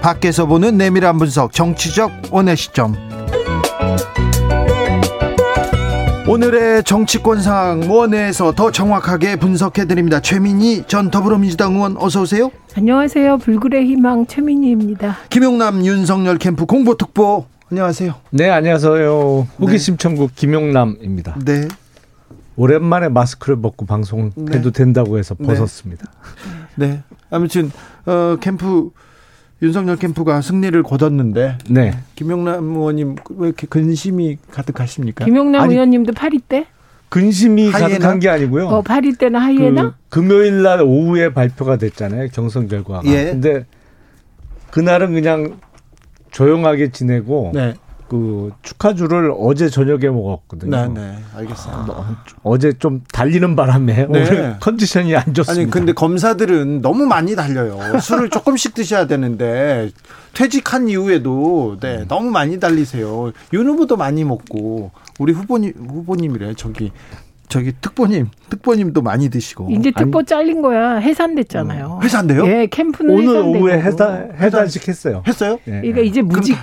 밖에서 보는 내밀한 분석 정치적 원의 시점. 오늘의 정치권 상황 원회에서 더 정확하게 분석해 드립니다. 최민희 전 더불어민주당 의원 어서 오세요. 안녕하세요. 불굴의 희망 최민희입니다. 김용남 윤석열 캠프 공보특보. 안녕하세요. 네 안녕하세요. 호기심 천국 김용남입니다. 네. 오랜만에 마스크를 벗고 방송해도 네. 된다고 해서 네. 벗었습니다. 네. 아무튼 어, 캠프 윤석열 캠프가 승리를 거뒀는데 네. 김용남 의원님 왜 이렇게 근심이 가득하십니까? 김용남 아니, 의원님도 8위 때? 근심이 하이에나? 가득한 게 아니고요. 어, 8위 때는 하이에나? 그 금요일 날 오후에 발표가 됐잖아요. 경선 결과가. 예. 근데 그날은 그냥 조용하게 지내고 네. 그 축하주를 어제 저녁에 먹었거든요. 네, 네, 알겠습니다. 아, 어제 좀 달리는 바람에 네. 오늘 컨디션이 안 좋습니다. 아니 근데 검사들은 너무 많이 달려요. 술을 조금씩 드셔야 되는데 퇴직한 이후에도 네 음. 너무 많이 달리세요. 윤 후보도 많이 먹고 우리 후보님 후보님이래 저기 저기 특보님, 특보님도 많이 드시고. 이제 특보 아니, 잘린 거야. 해산됐잖아요. 음, 해산돼요? 예, 캠프는 오늘 해산되고. 오후에 해산 해산식 했어요. 했어요? 예. 그러니까 이제 무직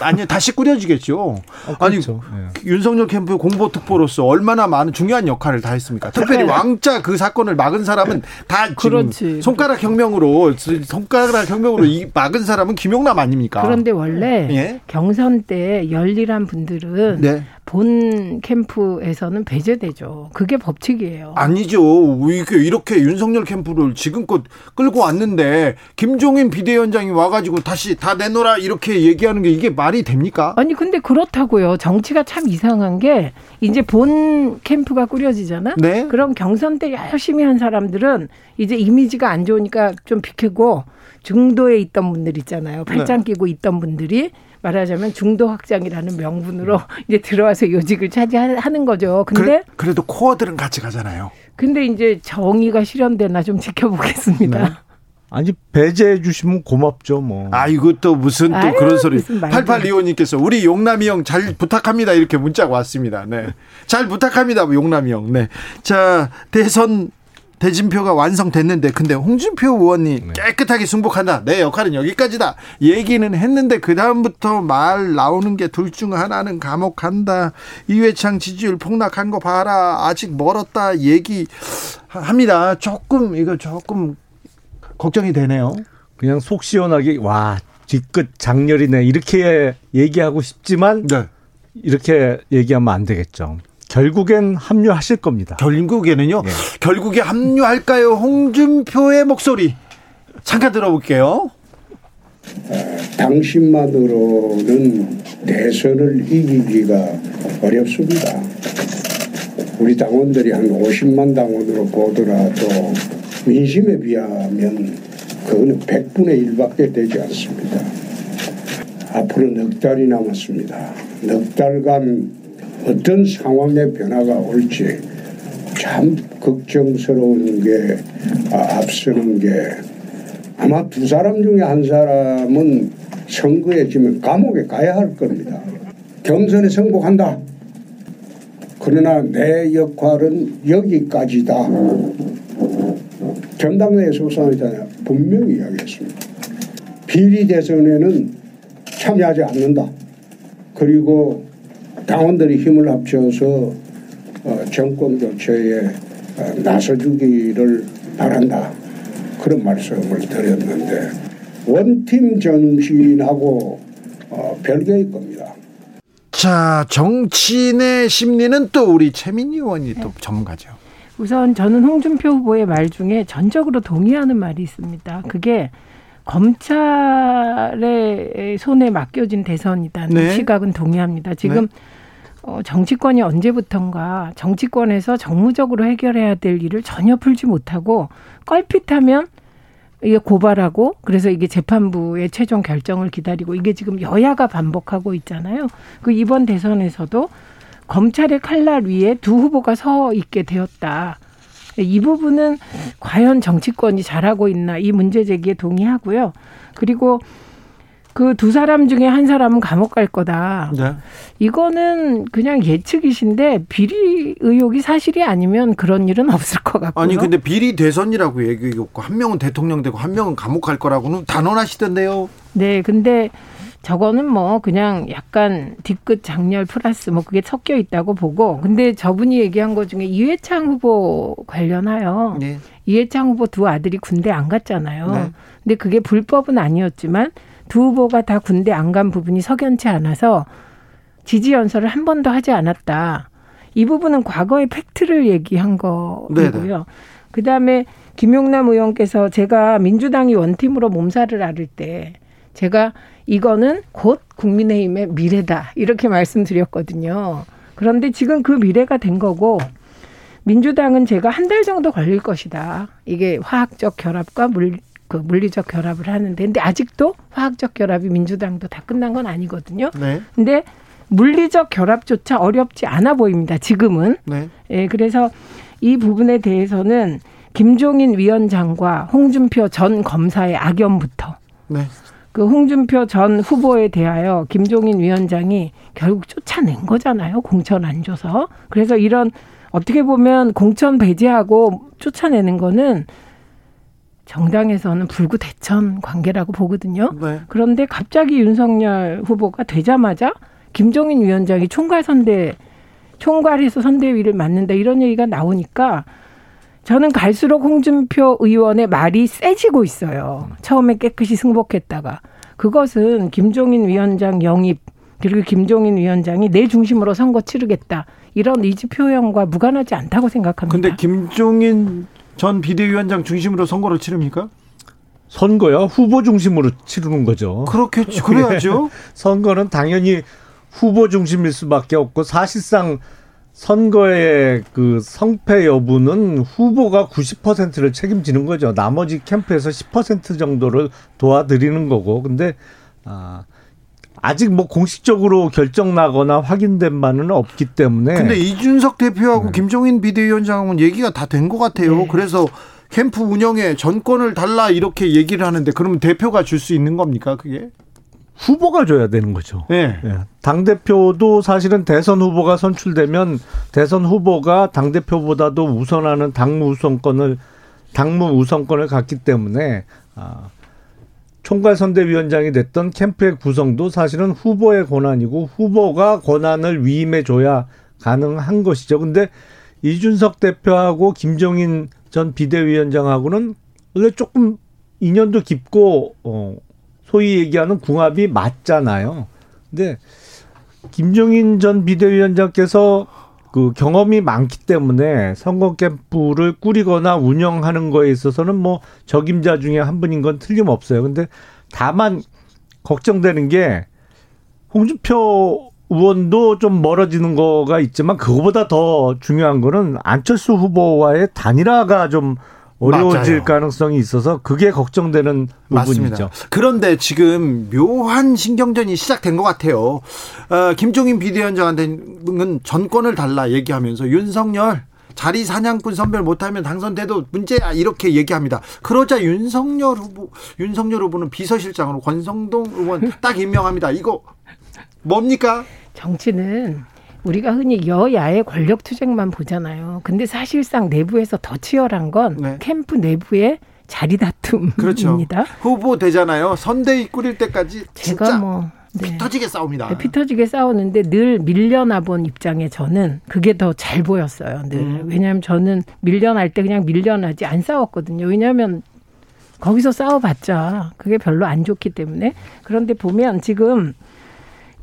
아니 다시 꾸려지겠죠. 어, 그렇죠. 아니 네. 윤석열 캠프 공보 특보로서 얼마나 많은 중요한 역할을 다 했습니까? 특별히 네. 왕자 그 사건을 막은 사람은 다 지금 손가락 혁명으로 손가락 혁명으로 이 막은 사람은 김용남 아닙니까? 그런데 원래 예? 경선 때 열일한 분들은 네. 본 캠프에서는 배제되죠. 그게 법칙이에요. 아니죠. 이렇게, 이렇게 윤석열 캠프를 지금껏 끌고 왔는데 김종인 비대위원장이 와가지고 다시 다 내놓으라 이렇게 얘기하는 게 이게 말이 됩니까? 아니 근데 그렇다고요. 정치가 참 이상한 게 이제 본 캠프가 꾸려지잖아. 네. 그럼 경선 때 열심히 한 사람들은 이제 이미지가 안 좋으니까 좀 비키고 중도에 있던 분들 있잖아요. 팔짱 네. 끼고 있던 분들이 말하자면 중도 확장이라는 명분으로 음. 이제 들어와서 요직을 차지하는 거죠. 근데 그래, 도 코어들은 같이 가잖아요. 근데 이제 정의가 실현되나 좀 지켜보겠습니다. 네. 아니 배제해 주시면 고맙죠 뭐. 아 이것도 무슨 또 아유, 그런 소리. 8825님께서 우리 용남이 형 잘 부탁합니다 이렇게 문자가 왔습니다. 네. 잘 부탁합니다 용남이 형. 네. 자 대선 대진표가 완성됐는데 근데 홍준표 의원이 네. 깨끗하게 승복한다. 내 역할은 여기까지다. 얘기는 했는데 그 다음부터 말 나오는 게 둘 중 하나는 감옥한다. 이회창 지지율 폭락한 거 봐라. 아직 멀었다. 얘기 합니다. 조금 이거 조금 걱정이 되네요. 그냥 속 시원하게 와 뒤끝 장렬이네 이렇게 얘기하고 싶지만 네. 이렇게 얘기하면 안 되겠죠. 결국엔 합류하실 겁니다. 결국에는요. 네. 결국에 합류할까요? 홍준표의 목소리 잠깐 들어볼게요. 당신만으로는 대선을 이기기가 어렵습니다. 우리 당원들이 한 50만 당원으로 보더라도 민심에 비하면 그거는 100분의 1밖에 되지 않습니다. 앞으로 넉 달이 남았습니다. 넉 달간 어떤 상황의 변화가 올지 참 걱정스러운 게 아, 앞서는 게 아마 두 사람 중에 한 사람은 선거에 지면 감옥에 가야 할 겁니다. 경선에 승복한다. 그러나 내 역할은 여기까지다. 전당대회 소선이잖아요. 분명히 이야기했습니다. 비리 대선에는 참여하지 않는다. 그리고 당원들이 힘을 합쳐서 어, 정권 교체에 어, 나서주기를 바란다. 그런 말씀을 드렸는데 원팀 정신하고 어, 별개일 겁니다. 자, 정치인의 심리는 또 우리 최민희 의원이 또 전문가죠. 우선 저는 홍준표 후보의 말 중에 전적으로 동의하는 말이 있습니다. 그게 검찰의 손에 맡겨진 대선이다는 네. 시각은 동의합니다. 지금 네. 어, 정치권이 언제부턴가 정치권에서 정무적으로 해결해야 될 일을 전혀 풀지 못하고 껄핏하면 이게 고발하고 그래서 이게 재판부의 최종 결정을 기다리고 이게 지금 여야가 반복하고 있잖아요. 그 이번 대선에서도 검찰의 칼날 위에 두 후보가 서 있게 되었다. 이 부분은 과연 정치권이 잘하고 있나 이 문제 제기에 동의하고요. 그리고 그 두 사람 중에 한 사람은 감옥 갈 거다. 네. 이거는 그냥 예측이신데 비리 의혹이 사실이 아니면 그런 일은 없을 것 같고요. 아니 근데 비리 대선이라고 얘기했고 한 명은 대통령 되고 한 명은 감옥 갈 거라고는 단언하시던데요. 네, 근데 저거는 뭐 그냥 약간 뒤끝 장렬 플러스 뭐 그게 섞여 있다고 보고 근데 저분이 얘기한 것 중에 이회창 후보 관련하여 네. 이회창 후보 두 아들이 군대 안 갔잖아요. 네. 근데 그게 불법은 아니었지만 두 후보가 다 군대 안 간 부분이 석연치 않아서 지지 연설을 한 번도 하지 않았다. 이 부분은 과거의 팩트를 얘기한 거고요. 그 다음에 김용남 의원께서 제가 민주당이 원팀으로 몸살을 앓을 때 제가 이거는 곧 국민의힘의 미래다 이렇게 말씀드렸거든요. 그런데 지금 그 미래가 된 거고 민주당은 제가 한 달 정도 걸릴 것이다. 이게 화학적 결합과 물, 그 물리적 결합을 하는데 근데 아직도 화학적 결합이 민주당도 다 끝난 건 아니거든요. 네. 근데 물리적 결합조차 어렵지 않아 보입니다. 지금은. 네. 예, 그래서 이 부분에 대해서는 김종인 위원장과 홍준표 전 검사의 악연부터 네. 그 홍준표 전 후보에 대하여 김종인 위원장이 결국 쫓아낸 거잖아요. 공천 안 줘서. 그래서 이런 어떻게 보면 공천 배제하고 쫓아내는 거는 정당에서는 불구 대천 관계라고 보거든요. 네. 그런데 갑자기 윤석열 후보가 되자마자 김종인 위원장이 총괄 선대 총괄해서 선대위를 맡는다 이런 얘기가 나오니까 저는 갈수록 홍준표 의원의 말이 세지고 있어요. 처음에 깨끗이 승복했다가 그것은 김종인 위원장 영입 그리고 김종인 위원장이 내 중심으로 선거 치르겠다 이런 의지 표현과 무관하지 않다고 생각합니다. 근데 김종인 전 비대위원장 중심으로 선거를 치릅니까? 선거요? 후보 중심으로 치르는 거죠. 그렇겠죠. 그래야죠. 선거는 당연히 후보 중심일 수밖에 없고 사실상 선거의 그 성패 여부는 후보가 90%를 책임지는 거죠. 나머지 캠프에서 10% 정도를 도와드리는 거고. 근데 아 아직 뭐 공식적으로 결정 나거나 확인된 바는 없기 때문에. 근데 이준석 대표하고 네. 김종인 비대위원장은 얘기가 다 된 것 같아요. 네. 그래서 캠프 운영에 전권을 달라 이렇게 얘기를 하는데 그러면 대표가 줄 수 있는 겁니까 그게? 후보가 줘야 되는 거죠. 네. 네. 당 대표도 사실은 대선 후보가 선출되면 대선 후보가 당 대표보다도 우선하는 당무 우선권을 당무 우선권을 갖기 때문에 아. 총괄선대위원장이 됐던 캠프의 구성도 사실은 후보의 권한이고 후보가 권한을 위임해 줘야 가능한 것이죠. 근데 이준석 대표하고 김종인 전 비대위원장하고는 원래 조금 인연도 깊고 어 소위 얘기하는 궁합이 맞잖아요. 근데 김종인 전 비대위원장께서 그 경험이 많기 때문에 선거 캠프를 꾸리거나 운영하는 거에 있어서는 뭐 적임자 중에 한 분인 건 틀림없어요. 근데 다만 걱정되는 게 홍준표 의원도 좀 멀어지는 거가 있지만 그거보다 더 중요한 거는 안철수 후보와의 단일화가 좀 어려워질 맞아요. 가능성이 있어서 그게 걱정되는 맞습니다. 부분이죠. 그런데 지금 묘한 신경전이 시작된 것 같아요. 어, 김종인 비대위원장한테는 전권을 달라 얘기하면서 윤석열 자리 사냥꾼 선별 못하면 당선돼도 문제야 이렇게 얘기합니다. 그러자 윤석열 후보 윤석열 후보는 비서실장으로 권성동 의원 딱 임명합니다. 이거 뭡니까? 정치는 우리가 흔히 여야의 권력 투쟁만 보잖아요. 근데 사실상 내부에서 더 치열한 건 네. 캠프 내부의 자리 다툼입니다. 그렇죠. 후보 되잖아요. 선대위 꾸릴 때까지 제가 뭐 네. 피터지게 싸웁니다. 네, 피터지게 싸우는데 늘 밀려나 본 입장에 저는 그게 더 잘 보였어요. 늘 음. 왜냐하면 저는 밀려날 때 그냥 밀려나지 안 싸웠거든요. 왜냐하면 거기서 싸워봤자 그게 별로 안 좋기 때문에 그런데 보면 지금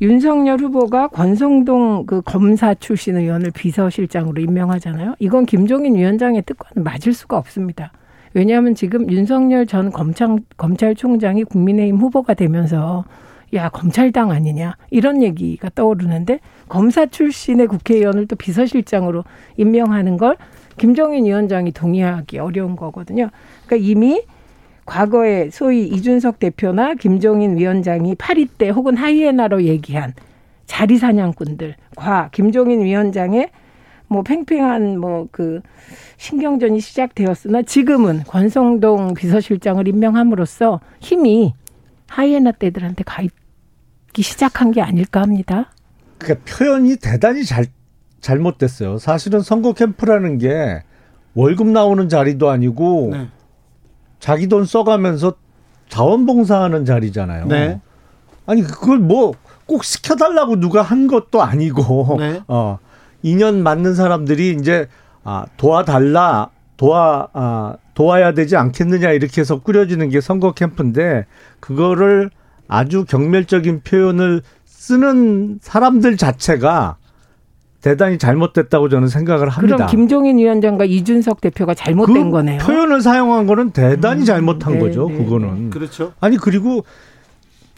윤석열 후보가 권성동 그 검사 출신 의원을 비서실장으로 임명하잖아요. 이건 김종인 위원장의 뜻과는 맞을 수가 없습니다. 왜냐하면 지금 윤석열 전 검찰, 검찰총장이 국민의힘 후보가 되면서 야, 검찰당 아니냐. 이런 얘기가 떠오르는데 검사 출신의 국회의원을 또 비서실장으로 임명하는 걸 김종인 위원장이 동의하기 어려운 거거든요. 그러니까 이미 과거에 소위 이준석 대표나 김종인 위원장이 파리 때 혹은 하이에나로 얘기한 자리 사냥꾼들 과 김종인 위원장의 뭐 팽팽한 뭐 그 신경전이 시작되었으나 지금은 권성동 비서실장을 임명함으로써 힘이 하이에나 때들한테 가입기 시작한 게 아닐까 합니다. 그러니까 표현이 대단히 잘 잘못됐어요. 사실은 선거 캠프라는 게 월급 나오는 자리도 아니고 네. 자기 돈 써가면서 자원봉사하는 자리잖아요. 네. 아니 그걸 뭐 꼭 시켜달라고 누가 한 것도 아니고 네. 어 2년 맞는 사람들이 이제 아 도와달라 도와 아 도와야 되지 않겠느냐 이렇게 해서 꾸려지는 게 선거 캠프인데 그거를 아주 경멸적인 표현을 쓰는 사람들 자체가 대단히 잘못됐다고 저는 생각을 합니다. 그럼 김종인 위원장과 이준석 대표가 잘못된 그 거네요. 표현을 사용한 거는 대단히 음, 잘못한 네, 거죠. 네, 그거는. 네. 그렇죠. 아니 그리고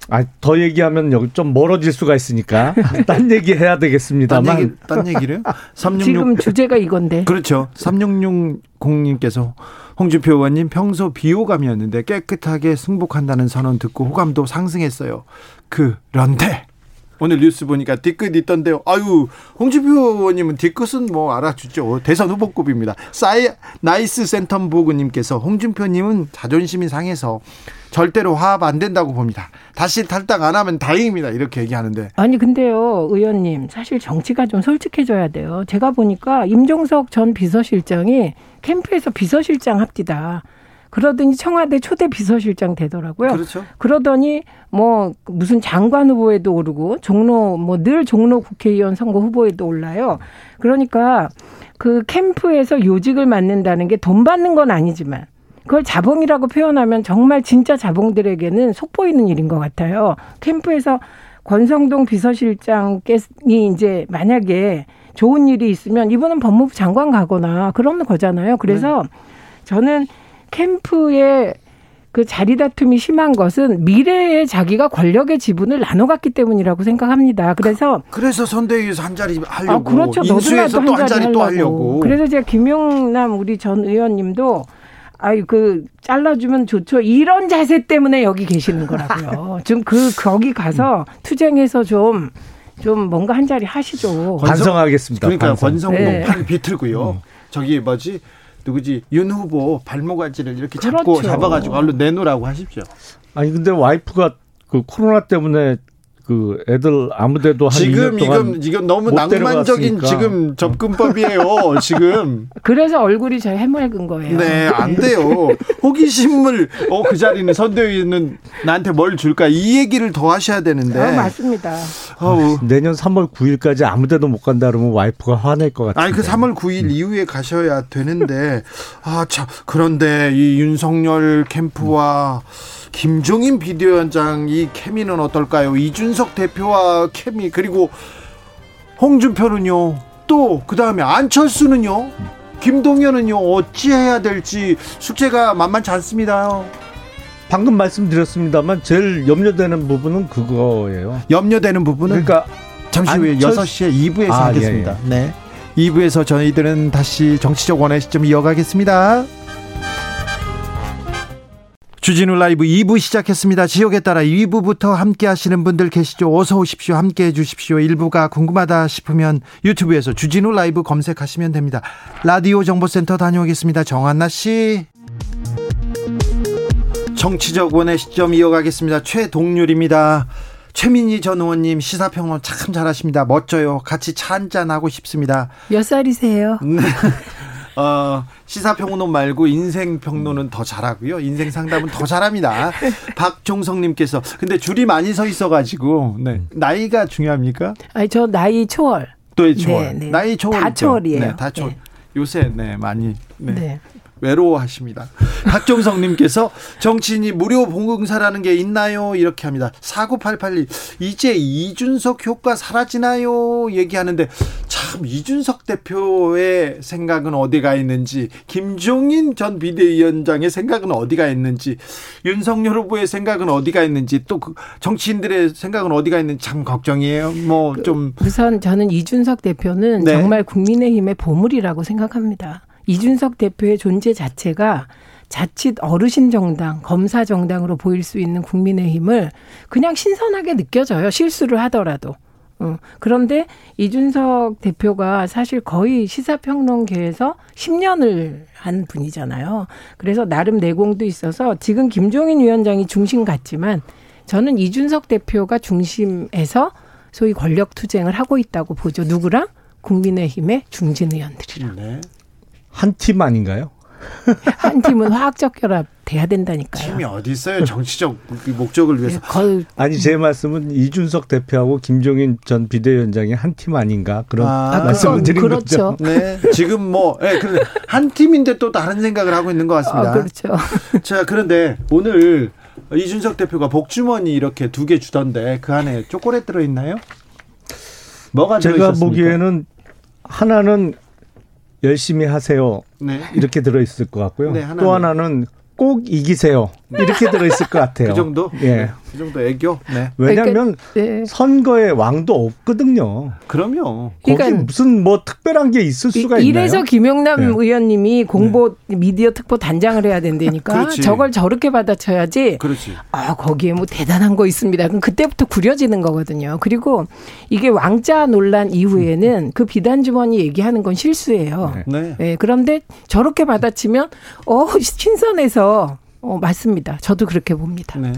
아, 더 얘기하면 여기 좀 멀어질 수가 있으니까 딴 얘기 해야 되겠습니다만. 딴, 얘기, 딴 얘기를? 366 지금 주제가 이건데. 그렇죠. 3660님께서 홍준표 의원님 평소 비호감이었는데 깨끗하게 승복한다는 선언 듣고 호감도 상승했어요. 그런데 오늘 뉴스 보니까 뒤끝 있던데요. 아유, 홍준표 의원님은 뒤끝은 뭐 알아주죠. 대선 후보급입니다. 사이, 나이스 센텀보그님께서 홍준표님은 자존심이 상해서 절대로 화합 안 된다고 봅니다. 다시 탈당 안 하면 다행입니다. 이렇게 얘기하는데. 아니, 근데요, 의원님. 사실 정치가 좀 솔직해져야 돼요. 제가 보니까 임종석 전 비서실장이 캠프에서 비서실장 합디다. 그러더니 청와대 초대 비서실장 되더라고요. 그렇죠. 그러더니 뭐 무슨 장관 후보에도 오르고 종로 뭐 늘 종로 국회의원 선거 후보에도 올라요. 그러니까 그 캠프에서 요직을 맡는다는 게 돈 받는 건 아니지만 그걸 자봉이라고 표현하면 정말 진짜 자봉들에게는 속보이는 일인 것 같아요. 캠프에서 권성동 비서실장이 이제 만약에 좋은 일이 있으면 이분은 법무부 장관 가거나 그런 거잖아요. 그래서 네. 저는 캠프에 그 자리 다툼이 심한 것은 미래에 자기가 권력의 지분을 나눠갔기 때문이라고 생각합니다. 그래서 그, 래서 선대위에서 한 자리 하려고 아, 그렇죠. 인수에서 또한 자리 하려고. 또 하려고. 그래서 제가 김용남 우리 전 의원님도 아유 그 잘라주면 좋죠. 이런 자세 때문에 여기 계시는 거라고요. 좀 그 거기 가서 투쟁해서 좀. 좀 뭔가 한 자리 하시죠. 반성하겠습니다. 그러니까 반성. 권성동 네. 팔 비틀고요. 음. 저기 뭐지 누구지 윤 후보 발목알지를 이렇게 잡고 그렇죠. 잡아가지고 얼른 내놓으라고 하십시오. 아니 근데 와이프가 그 코로나 때문에 그 애들 아무데도 한 지금 이건 지금 너무 낭만적인 지금 접근법이에요. 지금 그래서 얼굴이 저 해맑은 거예요. 네, 안 돼요. 호기심을 어 그 자리는 선대위는 나한테 뭘 줄까 이 얘기를 더 하셔야 되는데. 아, 맞습니다. 어우. 내년 3월 9일까지 아무데도 못 간다 그러면 와이프가 화낼 것 같아요. 아니 그 3월 9일 음. 이후에 가셔야 되는데 아참 그런데 이 윤석열 캠프와 음. 김종인 비대위원장 이 케미는 어떨까요? 이준석 대표와 케미 그리고 홍준표는요. 또 그다음에 안철수는요. 김동연은요. 어찌해야 될지 숙제가 만만치 않습니다. 방금 말씀드렸습니다만 제일 염려되는 부분은 그거예요. 염려되는 부분은 그러니까 잠시 후에 안철... 6시에 2부에서 아, 하겠습니다. 예, 예. 네. 2부에서 저희들은 다시 정치적 원의 시점 이어가겠습니다. 주진우 라이브 2부 시작했습니다. 지역에 따라 2부부터 함께 하시는 분들 계시죠? 어서 오십시오. 함께 해 주십시오. 1부가 궁금하다 싶으면 유튜브에서 주진우 라이브 검색하시면 됩니다. 라디오 정보센터 다녀오겠습니다. 정한나 씨. 정치적 원의 시점 이어가겠습니다. 최동률입니다. 최민희 전 의원님 시사평론 참 잘하십니다. 멋져요. 같이 차 한잔 하고 싶습니다. 몇 살이세요? 네. 어, 시사평론 말고 인생평론은 더 잘하고요. 인생 상담은 더 잘합니다. 박종성님께서 근데 줄이 많이 서 있어가지고 네. 나이가 중요합니까? 아니 저 나이 초월. 또 초월. 네, 네. 나이 초월. 다 초월이에요. 네, 다 초월. 네. 요새 네 많이 네. 네. 외로워하십니다. 박종성님께서 정치인이 무료 봉사라는 게 있나요? 이렇게 합니다. 4988님, 이제 이준석 효과 사라지나요? 얘기하는데, 참, 이준석 대표의 생각은 어디가 있는지, 김종인 전 비대위원장의 생각은 어디가 있는지, 윤석열 후보의 생각은 어디가 있는지, 또 그 정치인들의 생각은 어디가 있는지 참 걱정이에요. 뭐, 그 좀. 우선 저는 이준석 대표는 네. 정말 국민의힘의 보물이라고 생각합니다. 이준석 대표의 존재 자체가 자칫 어르신 정당, 검사 정당으로 보일 수 있는 국민의힘을 그냥 신선하게 느껴져요. 실수를 하더라도. 어. 그런데 이준석 대표가 사실 거의 시사평론계에서 10년을 한 분이잖아요. 그래서 나름 내공도 있어서 지금 김종인 위원장이 중심 같지만 저는 이준석 대표가 중심에서 소위 권력 투쟁을 하고 있다고 보죠. 누구랑? 국민의힘의 중진 의원들이랑. 네. 한 팀 아닌가요? 한 팀은 화학적 결합 돼야 된다니까요. 팀이 어디 있어요? 정치적 목적을 위해서. 네, 아니 제 말씀은 이준석 대표하고 김종인 전 비대위원장이 한 팀 아닌가 그런 아, 말씀을 드린 그렇죠. 거죠. 네, 지금 뭐 네, 한 팀인데 또 다른 생각을 하고 있는 것 같습니다. 아, 그렇죠. 자, 그런데 오늘 이준석 대표가 복주머니 이렇게 두 개 주던데 그 안에 초콜릿 들어 있나요? 뭐가 제가 보기에는 하나는 열심히 하세요. 네. 이렇게 들어 있을 것 같고요. 네, 또 하나는 꼭 이기세요. 이렇게 들어있을 것 같아요. 그 정도? 예. 그 정도 애교? 네. 왜냐하면 그러니까, 네. 선거에 왕도 없거든요. 그럼요. 거기 그러니까 무슨 뭐 특별한 게 있을 수가 있나요? 이래서 김용남 네. 의원님이 공보 네. 미디어 특보 단장을 해야 된다니까. 저걸 저렇게 받아쳐야지. 그렇지. 아 거기에 뭐 대단한 거 있습니다. 그럼 그때부터 구려지는 거거든요. 그리고 이게 왕자 논란 이후에는 그 비단 주머니 얘기하는 건 실수예요. 네. 네. 그런데 저렇게 받아치면 어 신선해서 어, 맞습니다. 저도 그렇게 봅니다. 네.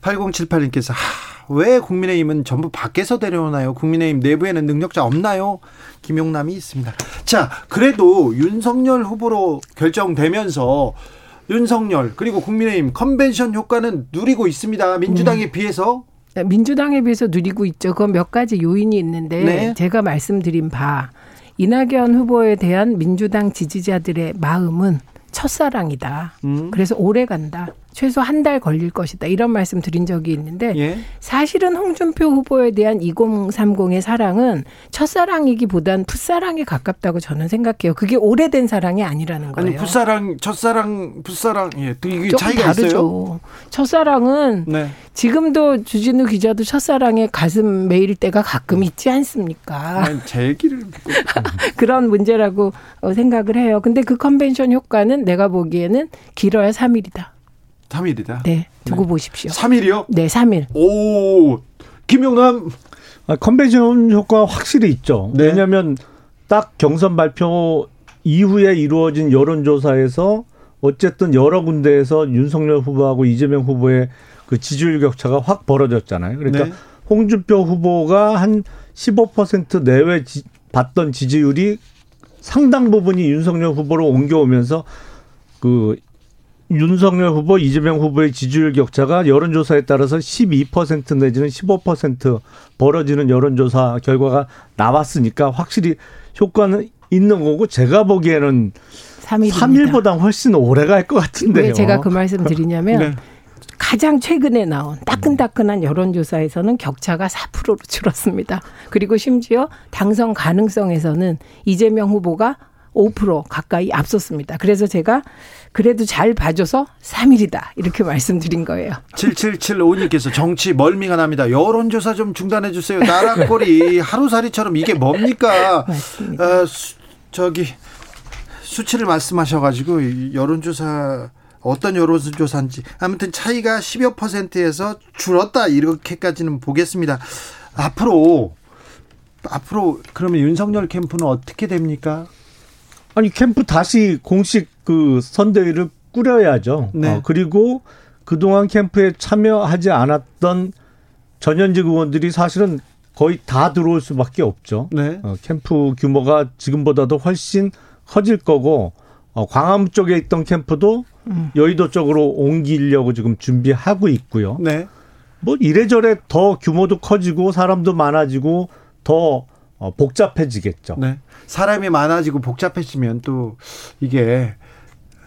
8078님께서 하, 왜 국민의힘은 전부 밖에서 데려오나요? 국민의힘 내부에는 능력자 없나요? 김용남이 있습니다. 자, 그래도 윤석열 후보로 결정되면서 윤석열 그리고 국민의힘 컨벤션 효과는 누리고 있습니다. 민주당에 음. 비해서 네, 민주당에 비해서 누리고 있죠. 그몇 가지 요인이 있는데 네. 제가 말씀드린 바 이낙연 후보에 대한 민주당 지지자들의 마음은 첫사랑이다. 음. 그래서 오래 간다. 최소 한 달 걸릴 것이다. 이런 말씀 드린 적이 있는데 예. 사실은 홍준표 후보에 대한 2030의 사랑은 첫사랑이기보단 풋사랑에 가깝다고 저는 생각해요. 그게 오래된 사랑이 아니라는 거예요. 아니 풋사랑, 첫사랑, 풋사랑 예, 이게 차이가 다르죠. 있어요. 첫사랑은 네. 지금도 주진우 기자도 첫사랑에 가슴 메일 때가 가끔 있지 않습니까? 아니, 제 얘기를 그런 문제라고 생각을 해요. 근데 그 컨벤션 효과는 내가 보기에는 길어야 3일이다. 3일이다. 네. 두고 네. 보십시오. 3일이요? 네, 3일. 오. 김용남 아, 컨벤션 효과 확실히 있죠. 네. 왜냐하면 딱 경선 발표 이후에 이루어진 여론조사에서 어쨌든 여러 군데에서 윤석열 후보하고 이재명 후보의 그 지지율 격차가 확 벌어졌잖아요. 그러니까 네. 홍준표 후보가 한 15% 내외 지, 받던 지지율이 상당 부분이 윤석열 후보로 옮겨오면서 그 윤석열 후보, 이재명 후보의 지지율 격차가 여론조사에 따라서 12% 내지는 15% 벌어지는 여론조사 결과가 나왔으니까 확실히 효과는 있는 거고 제가 보기에는 3일입니다. 3일보다 훨씬 오래 갈 것 같은데요. 왜 제가 그 말씀 드리냐면 네. 가장 최근에 나온 따끈따끈한 여론조사에서는 격차가 4%로 줄었습니다. 그리고 심지어 당선 가능성에서는 이재명 후보가 5% 가까이 앞섰습니다. 그래서 제가 그래도 잘 봐줘서 3일이다. 이렇게 말씀드린 거예요. 7775님께서 정치 멀미가 납니다. 여론조사 좀 중단해 주세요. 나라꼴이 하루살이처럼 이게 뭡니까? 맞습니다. 어, 수, 저기 수치를 말씀하셔가지고 여론조사 어떤 여론조사인지 아무튼 차이가 10여 퍼센트에서 줄었다 이렇게까지는 보겠습니다. 앞으로 앞으로 그러면 윤석열 캠프는 어떻게 됩니까? 아니 캠프 다시 공식 그 선대위를 꾸려야죠. 네. 어, 그리고 그동안 캠프에 참여하지 않았던 전현직 의원들이 사실은 거의 다 들어올 수밖에 없죠. 네. 어, 캠프 규모가 지금보다도 훨씬 커질 거고 어, 광화문 쪽에 있던 캠프도 음. 여의도 쪽으로 옮기려고 지금 준비하고 있고요. 네. 뭐 이래저래 더 규모도 커지고 사람도 많아지고 더 어, 복잡해지겠죠. 네. 사람이 많아지고 복잡해지면 또 이게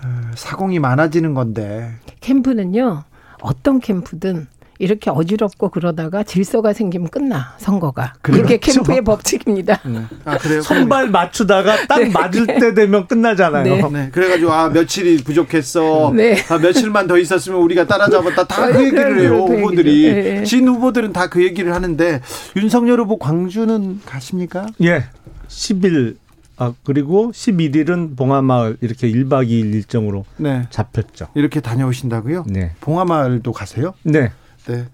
어, 사공이 많아지는 건데. 캠프는요, 어떤 캠프든 이렇게 어지럽고 그러다가 질서가 생기면 끝나 선거가 그렇죠. 그게 캠프의 법칙입니다. 네. 아 그래요? 선발 맞추다가 딱 네. 맞을 때 되면 끝나잖아요. 네. 네. 그래가지고 아 며칠이 부족했어. 네. 아 며칠만 더 있었으면 우리가 따라잡았다 다 그 얘기를 해요 그 후보들이. 네. 진 후보들은 다 그 얘기를 하는데 윤석열 후보 광주는 가십니까? 예. 10일 아 그리고 11일은 봉하마을 이렇게 1박 2일 일정으로 네. 잡혔죠. 이렇게 다녀오신다고요? 네. 봉하마을도 가세요? 네. 네.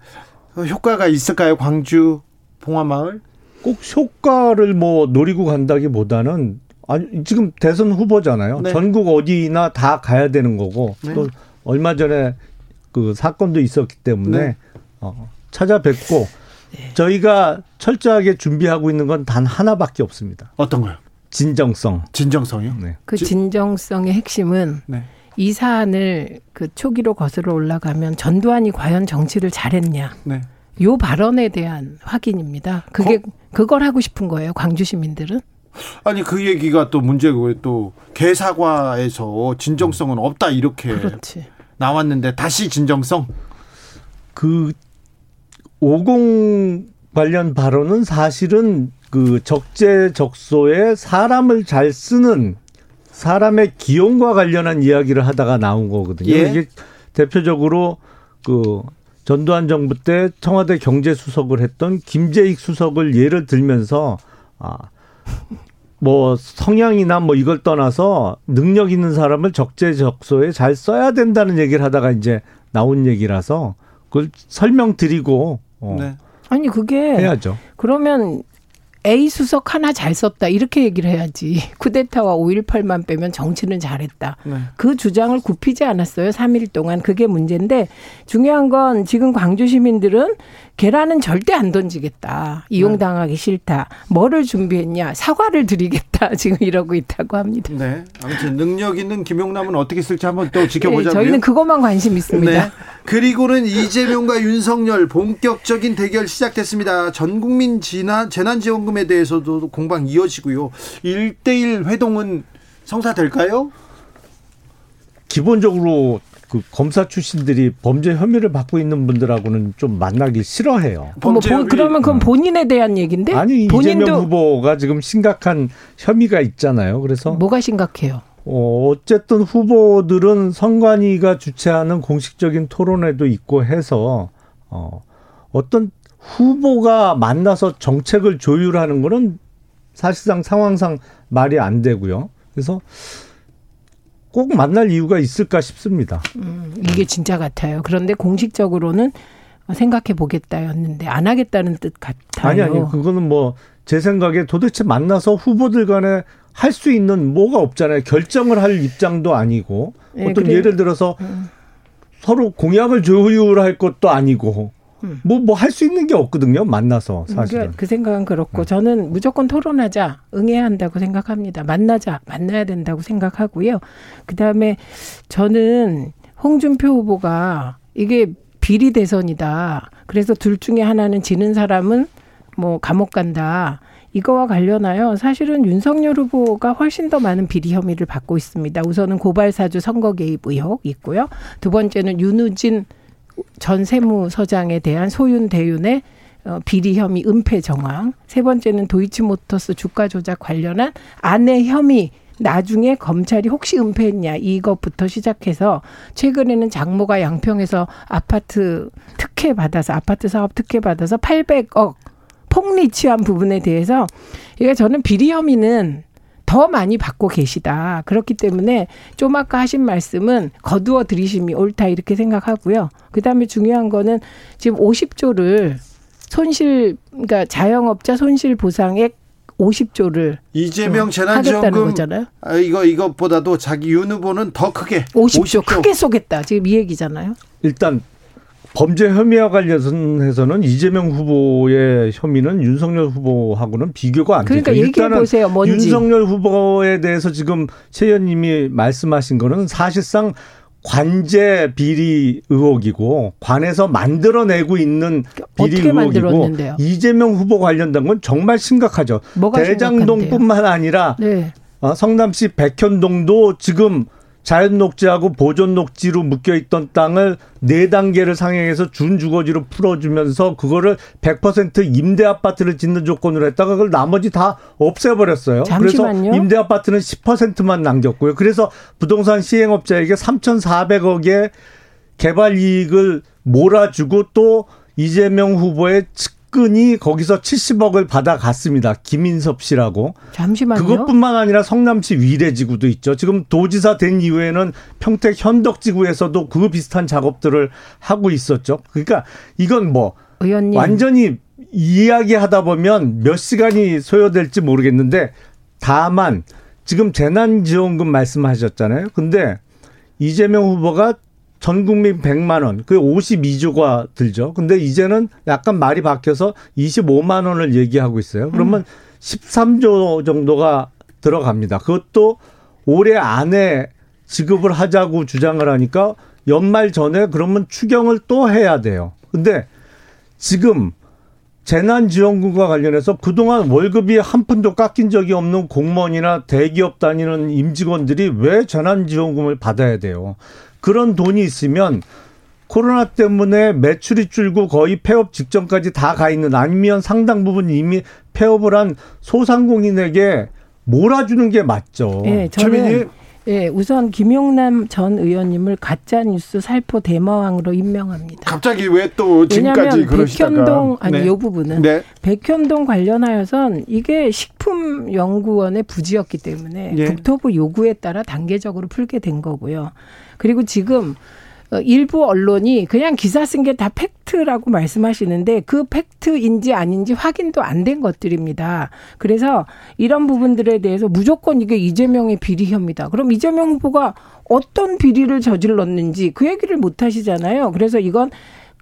어, 효과가 있을까요? 광주 봉하마을? 꼭 효과를 뭐 노리고 간다기보다는 아니 지금 대선 후보잖아요. 네. 전국 어디나 다 가야 되는 거고 네. 또 얼마 전에 그 사건도 있었기 때문에 네. 어, 찾아뵙고 네. 저희가 철저하게 준비하고 있는 건 단 하나밖에 없습니다. 어떤 거요? 진정성. 진정성이요? 네. 그 진정성의 핵심은 네. 이 사안을 그 초기로 거슬러 올라가면 전두환이 과연 정치를 잘했냐. 네. 요 발언에 대한 확인입니다. 그게 거? 그걸 하고 싶은 거예요. 광주 시민들은. 아니 그 얘기가 또 문제고 또 개사과에서 진정성은 없다 이렇게 그렇지. 나왔는데 다시 진정성 그 오공 관련 발언은 사실은 그 적재적소에 사람을 잘 쓰는 사람의 기용과 관련한 이야기를 하다가 나온 거거든요. 예. 이게 대표적으로 그 전두환 정부 때 청와대 경제수석을 했던 김재익 수석을 예를 들면서 아, 뭐 성향이나 뭐 이걸 떠나서 능력 있는 사람을 적재적소에 잘 써야 된다는 얘기를 하다가 이제 나온 얘기라서 그걸 설명드리고 어. 네. 아니 그게 해야죠. 그러면 A 수석 하나 잘 썼다 이렇게 얘기를 해야지. 쿠데타와 5.18만 빼면 정치는 잘했다. 네. 그 주장을 굽히지 않았어요. 3일 동안 그게 문제인데 중요한 건 지금 광주 시민들은 계란은 절대 안 던지겠다. 이용당하기 네. 싫다. 뭐를 준비했냐? 사과를 드리겠다. 지금 이러고 있다고 합니다. 네. 아무튼 능력 있는 김용남은 어떻게 쓸지 한번 또 지켜보자고요. 네, 저희는 그것만 관심 있습니다. 네. 그리고는 이재명과 윤석열 본격적인 대결 시작됐습니다. 전 국민 재난지원금에 대해서도 공방 이어지고요. 1대1 회동은 성사될까요? 기본적으로 그 검사 출신들이 범죄 혐의를 받고 있는 분들하고는 좀 만나기 싫어해요. 뭐 본, 그러면 그건 음. 본인에 대한 얘기인데? 아니 본인도 이재명 후보가 지금 심각한 혐의가 있잖아요. 그래서 뭐가 심각해요? 어, 어쨌든 후보들은 선관위가 주최하는 공식적인 토론회도 있고 해서 어, 어떤 후보가 만나서 정책을 조율하는 거는 사실상 상황상 말이 안 되고요. 그래서 꼭 만날 이유가 있을까 싶습니다. 음, 이게 진짜 같아요. 그런데 공식적으로는 생각해 보겠다였는데 안 하겠다는 뜻 같아요. 아니 아니 그거는 뭐 제 생각에 도대체 만나서 후보들 간에 할 수 있는 뭐가 없잖아요. 결정을 할 입장도 아니고 네, 어떤 그래. 예를 들어서 음. 서로 공약을 조율할 것도 아니고 뭐 뭐 할 수 있는 게 없거든요. 만나서 사실은. 그러니까 그 생각은 그렇고 네. 저는 무조건 토론하자, 응해야 한다고 생각합니다. 만나자, 만나야 된다고 생각하고요. 그다음에 저는 홍준표 후보가 이게 비리 대선이다. 그래서 둘 중에 하나는 지는 사람은 뭐 감옥 간다. 이거와 관련하여 사실은 윤석열 후보가 훨씬 더 많은 비리 혐의를 받고 있습니다. 우선은 고발사주 선거 개입 의혹 있고요. 두 번째는 윤우진 전 세무서장에 대한 소윤 대윤의 어, 비리 혐의 은폐 정황. 세 번째는 도이치모터스 주가 조작 관련한 아내 혐의 나중에 검찰이 혹시 은폐했냐 이것부터 시작해서 최근에는 장모가 양평에서 아파트 특혜 받아서 아파트 사업 특혜 받아서 800억 폭리 취한 부분에 대해서 이게 저는 비리 혐의는 더 많이 받고 계시다. 그렇기 때문에 좀 아까 하신 말씀은 거두어 들이심이 옳다 이렇게 생각하고요. 그다음에 중요한 거는 지금 50조를 손실 그러니까 자영업자 손실 보상액 50조를 이재명 재난지원금 거잖아요. 아, 이거 이것보다도 자기 윤 후보는 더 크게 50조, 50조 크게 쏘겠다. 지금 이 얘기잖아요. 일단 범죄 혐의와 관련해서는 이재명 후보의 혐의는 윤석열 후보하고는 비교가 안 그러니까 되죠. 얘기해 보세요. 뭔지. 윤석열 후보에 대해서 지금 최 의원님이 말씀하신 거는 사실상 관제 비리 의혹이고 관에서 만들어내고 있는 비리 의혹이고 이재명 후보 관련된 건 정말 심각하죠. 대장동뿐만 아니라 네. 어, 성남시 백현동도 지금 자연 녹지하고 보존 녹지로 묶여 있던 땅을 네 단계를 상향해서 준 주거지로 풀어주면서 그거를 100% 임대 아파트를 짓는 조건으로 했다가 그걸 나머지 다 없애버렸어요. 잠시만요. 그래서 임대 아파트는 10%만 남겼고요. 그래서 부동산 시행업자에게 3,400억의 개발 이익을 몰아주고 또 이재명 후보의 측 측근이 거기서 70억을 받아갔습니다. 김인섭 씨라고. 잠시만요. 그것뿐만 아니라 성남시 위례지구도 있죠. 지금 도지사 된 이후에는 평택 현덕지구에서도 그 비슷한 작업들을 하고 있었죠. 그러니까 이건 뭐 의원님. 완전히 이야기하다 보면 몇 시간이 소요될지 모르겠는데 다만 지금 재난지원금 말씀하셨잖아요. 근데 이재명 후보가 전 국민 100만 원, 그 52조가 들죠. 근데 이제는 약간 말이 바뀌어서 25만 원을 얘기하고 있어요. 그러면 음. 13조 정도가 들어갑니다. 그것도 올해 안에 지급을 하자고 주장을 하니까 연말 전에 그러면 추경을 또 해야 돼요. 근데 지금 재난지원금과 관련해서 그동안 월급이 한 푼도 깎인 적이 없는 공무원이나 대기업 다니는 임직원들이 왜 재난지원금을 받아야 돼요? 그런 돈이 있으면 코로나 때문에 매출이 줄고 거의 폐업 직전까지 다 가 있는 아니면 상당 부분 이미 폐업을 한 소상공인에게 몰아주는 게 맞죠. 네, 저는 예, 우선 김용남 전 의원님을 가짜 뉴스 살포 대마왕으로 임명합니다. 갑자기 왜 또 지금까지 그러시다가 백현동 아니 네. 요 부분은 네. 백현동 관련하여선 이게 식품 연구원의 부지였기 때문에 예. 국토부 요구에 따라 단계적으로 풀게 된 거고요. 그리고 지금 어, 일부 언론이 그냥 기사 쓴 게 다 팩트라고 말씀하시는데 그 팩트인지 아닌지 확인도 안 된 것들입니다. 그래서 이런 부분들에 대해서 무조건 이게 이재명의 비리 혐의다. 그럼 이재명 후보가 어떤 비리를 저질렀는지 그 얘기를 못 하시잖아요. 그래서 이건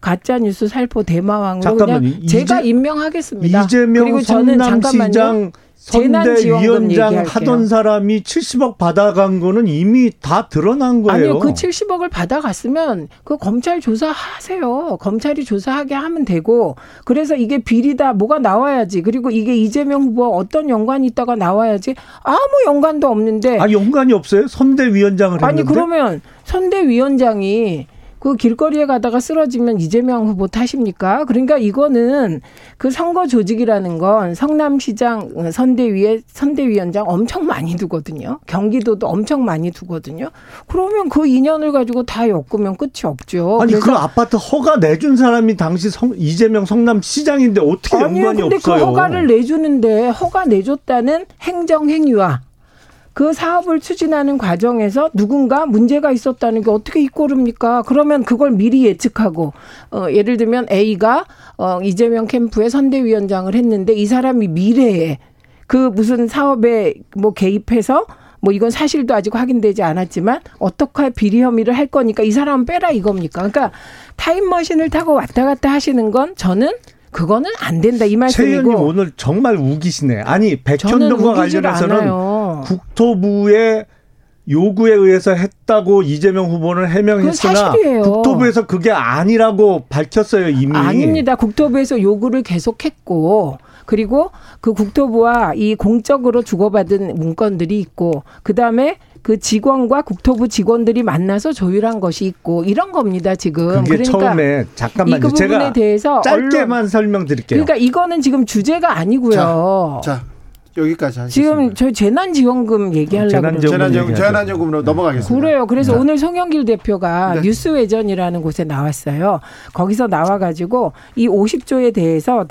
가짜 뉴스 살포 대마왕으로 잠깐만요. 그냥 제가 임명하겠습니다. 이재명 그리고 저는 잠깐만요. 선대위원장 하던 사람이 70억 받아간 거는 이미 다 드러난 거예요. 아니요. 그 70억을 받아갔으면 그 검찰 조사하세요. 검찰이 조사하게 하면 되고 그래서 이게 비리다 뭐가 나와야지. 그리고 이게 이재명 후보와 어떤 연관이 있다가 나와야지. 아무 연관도 없는데. 아 연관이 없어요? 선대위원장을 했는데. 아니 그러면 선대위원장이 그 길거리에 가다가 쓰러지면 이재명 후보 탓입니까? 그러니까 이거는 그 선거 조직이라는 건 성남시장 선대위에 선대위원장 엄청 많이 두거든요. 경기도도 엄청 많이 두거든요. 그러면 그 인연을 가지고 다 엮으면 끝이 없죠. 아니 그 아파트 허가 내준 사람이 당시 성, 이재명 성남시장인데 어떻게 연관이 아니요, 근데 그 없어요? 그 허가를 내주는데 허가 내줬다는 행정행위와 그 사업을 추진하는 과정에서 누군가 문제가 있었다는 게 어떻게 이꼬릅니까? 그러면 그걸 미리 예측하고 어 예를 들면 A가 어 이재명 캠프의 선대위원장을 했는데 이 사람이 미래에 그 무슨 사업에 뭐 개입해서 뭐 이건 사실도 아직 확인되지 않았지만 어떻게 비리 혐의를 할 거니까 이 사람은 빼라 이겁니까? 그러니까 타임머신을 타고 왔다 갔다 하시는 건 저는 그거는 안 된다 이 말씀이고. 최 의원님 오늘 정말 우기시네. 아니 백현동과 관련해서는 않아요. 국토부의 요구에 의해서 했다고 이재명 후보는 해명했으나 국토부에서 그게 아니라고 밝혔어요 이미. 아닙니다. 국토부에서 요구를 계속했고 그리고 그 국토부와 이 공적으로 주고받은 문건들이 있고 그 다음에 그 직원과 국토부 직원들이 만나서 조율한 것이 있고 이런 겁니다 지금. 그게 그러니까 처음에 잠깐만요. 이 부분에 제가 대해서 짧게만 설명드릴게요. 그러니까 이거는 지금 주제가 아니고요. 자, 자. 여기까지 하겠습니다. 지금 저 재난지원금 얘기하려고 재난지원금 재난지원금으로 넘어가겠습니다. 그래요. 그래서 네. 오늘 송영길 대표가 네. 뉴스외전이라는 곳에 나왔어요. 거기서 나와가지고 이 50조에 대해서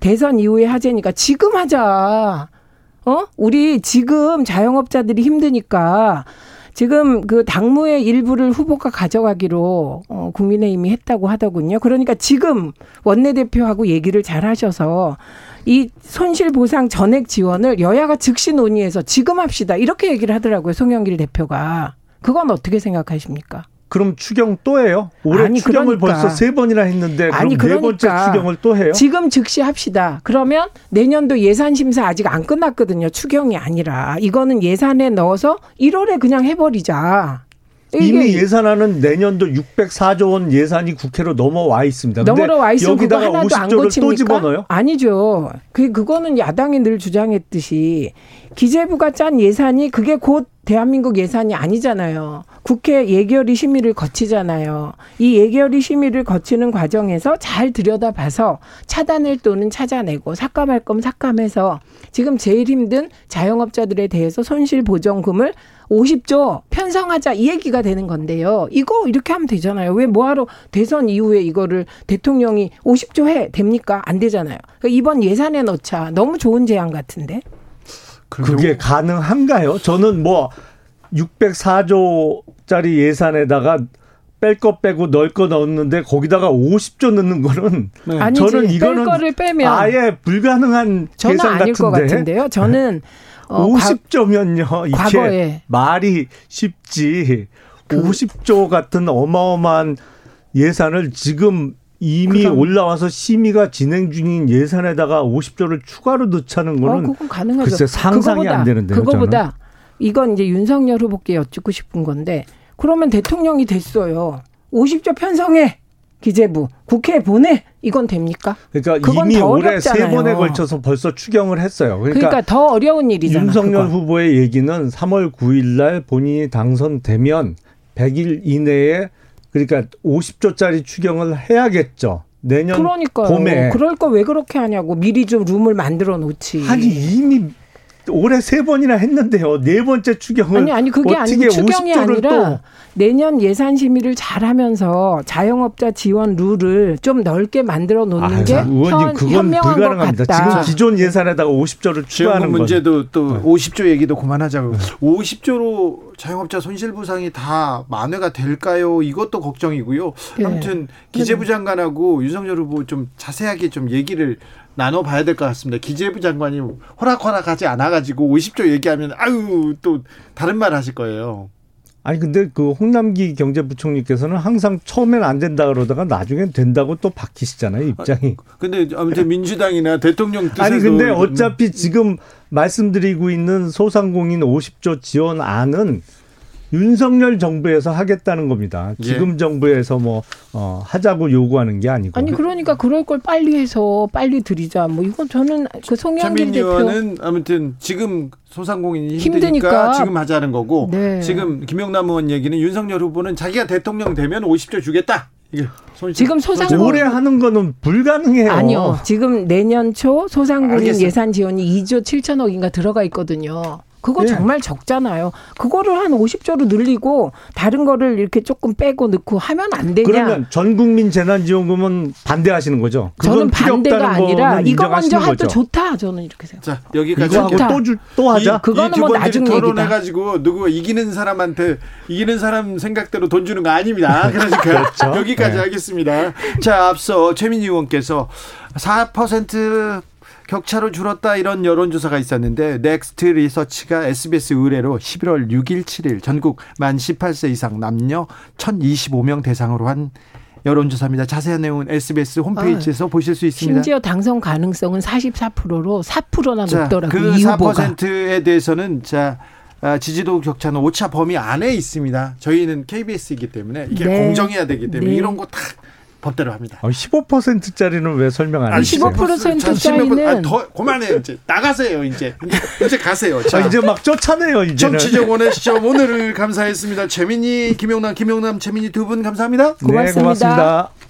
대선 이후에 하재니까 지금 하자. 어? 우리 지금 자영업자들이 힘드니까 지금 그 당무의 일부를 후보가 가져가기로 어, 국민의힘이 했다고 하더군요. 그러니까 지금 원내대표하고 얘기를 잘 하셔서 이 손실 보상 전액 지원을 여야가 즉시 논의해서 지금 합시다. 이렇게 얘기를 하더라고요. 송영길 대표가. 그건 어떻게 생각하십니까? 그럼 추경 또 해요? 올해 아니, 추경을 그러니까. 벌써 세 번이나 했는데 아니, 그럼 그러니까. 네 번째 추경을 또 해요? 지금 즉시 합시다. 그러면 내년도 예산 심사 아직 안 끝났거든요. 추경이 아니라 이거는 예산에 넣어서 1월에 그냥 해버리자. 이미 예산안은 내년도 604조 원 예산이 국회로 넘어와 있습니다. 넘어와 있으면 여기다가 하나도 안 고칩니까? 또 집어넣어요? 아니죠. 그 그거는 야당이 늘 주장했듯이 기재부가 짠 예산이 그게 곧 대한민국 예산이 아니잖아요. 국회 예결위 심의를 거치잖아요. 이 예결위 심의를 거치는 과정에서 잘 들여다봐서 차단을 또는 찾아내고 삭감할 거면 삭감해서 지금 제일 힘든 자영업자들에 대해서 손실 보정금을 50조 편성하자 이 얘기가 되는 건데요. 이거 이렇게 하면 되잖아요. 왜 뭐하러 대선 이후에 이거를 대통령이 50조 해 됩니까? 안 되잖아요. 그러니까 이번 예산에 넣자. 너무 좋은 제안 같은데. 그게 가능한가요? 저는 뭐 604조짜리 예산에다가 뺄거 빼고 넣을 거 넣었는데 거기다가 50조 넣는 거는 네. 아니지, 저는 이거는 거를 빼면 아예 불가능한 계산 아닐 같은데. 것 같은데요. 저는 어, 50조면요. 이게 과거에. 말이 쉽지. 그 50조 같은 어마어마한 예산을 지금 이미 그럼. 올라와서 심의가 진행 중인 예산에다가 50조를 추가로 넣자는 거는 어, 그건 가능하죠. 글쎄 상상이 그거보다, 안 되는데요. 그거보다 저는. 이건 이제 윤석열 후보께 여쭙고 싶은 건데 그러면 대통령이 됐어요. 50조 편성해. 기재부 국회에 보내 이건 됩니까? 그러니까 이미 올해 세 번에 걸쳐서 벌써 추경을 했어요. 그러니까, 그러니까 더 어려운 일이잖아요. 윤석열 그건. 후보의 얘기는 3월 9일 날 본인이 당선되면 100일 이내에 그러니까 50조짜리 추경을 해야겠죠. 내년 그러니까요. 봄에. 그럴 거 왜 그렇게 하냐고 미리 좀 룸을 만들어 놓지. 아니 이미 올해 세 번이나 했는데요. 네 번째 추경을 아니 아니 그게 아니고 추경이 아니라 또. 내년 예산 심의를 잘하면서 자영업자 지원 룰을 좀 넓게 만들어 놓는 아, 게 의원님 그건 불가능합니다. 지금 기존 예산에다가 50조를 추가하는 문제도 또 네. 50조 얘기도 그만하자고. 네. 50조로 자영업자 손실 보상이 다 만회가 될까요? 이것도 걱정이고요. 네. 아무튼 기재부 장관하고 윤석열 후보 좀 자세하게 좀 얘기를 나눠봐야 될 것 같습니다. 기재부 장관이 호락호락하지 않아가지고 50조 얘기하면 아유 또 다른 말 하실 거예요. 아니 근데 그 홍남기 경제부총리께서는 항상 처음엔 안 된다 그러다가 나중엔 된다고 또 바뀌시잖아요 입장이. 아, 근데 아무튼 민주당이나 대통령 뜻에서 아니 근데 어차피 지금 말씀드리고 있는 소상공인 50조 지원안은 윤석열 정부에서 하겠다는 겁니다. 예. 지금 예. 정부에서 뭐 어, 하자고 요구하는 게 아니고. 아니 그러니까 그럴 걸 빨리 해서 빨리 드리자. 뭐 이건 저는 그 송영길 대표 의원은 아무튼 지금 소상공인이 힘드니까, 힘드니까, 지금 하자는 거고 네. 지금 김영남 의원 얘기는 윤석열 후보는 자기가 대통령 되면 50조 주겠다. 이게 지금 소상공인 올해 하는 거는 불가능해요. 아니요. 지금 내년 초 소상공인 알겠습니다. 예산 지원이 2조 7천억인가 들어가 있거든요. 그거 네. 정말 적잖아요. 그거를 한 50조로 늘리고 다른 거를 이렇게 조금 빼고 넣고 하면 안 되냐? 그러면 전 국민 재난지원금은 반대하시는 거죠? 저는 반대가 아니라 이거 먼저 해도 좋다. 저는 이렇게 생각. 자 여기까지 하고 또, 주, 또 하자. 이, 그거는 뭐 나중에 토론해 가지고 누구 이기는 사람한테 이기는 사람 생각대로 돈 주는 거 아닙니다. 그러니까 그렇죠. 여기까지 네. 하겠습니다. 자 앞서 최민희 의원께서 4% 격차로 줄었다 이런 여론조사가 있었는데 넥스트 리서치가 SBS 의뢰로 11월 6일 7일 전국 만 18세 이상 남녀 1025명 대상으로 한 여론조사입니다. 자세한 내용은 SBS 홈페이지에서 아, 보실 수 있습니다. 심지어 당선 가능성은 44%로 4%나 높더라고요. 그 4%에 대해서는 자 아, 지지도 격차는 오차 범위 안에 있습니다. 저희는 KBS이기 때문에 이게 네. 공정해야 되기 때문에 네. 이런 거다 법대로 합니다. 아, 15%짜리는 왜 설명 안 해주세요? 15%짜리는 더 그만해요 이제 나가세요 이제 이제 가세요. 자, 아, 이제 막 쫓아내요 이제. 정치적 원의 시점 오늘을 감사했습니다. 최민희, 김용남, 김용남, 최민희 두분 감사합니다. 고맙습니다. 네, 고맙습니다.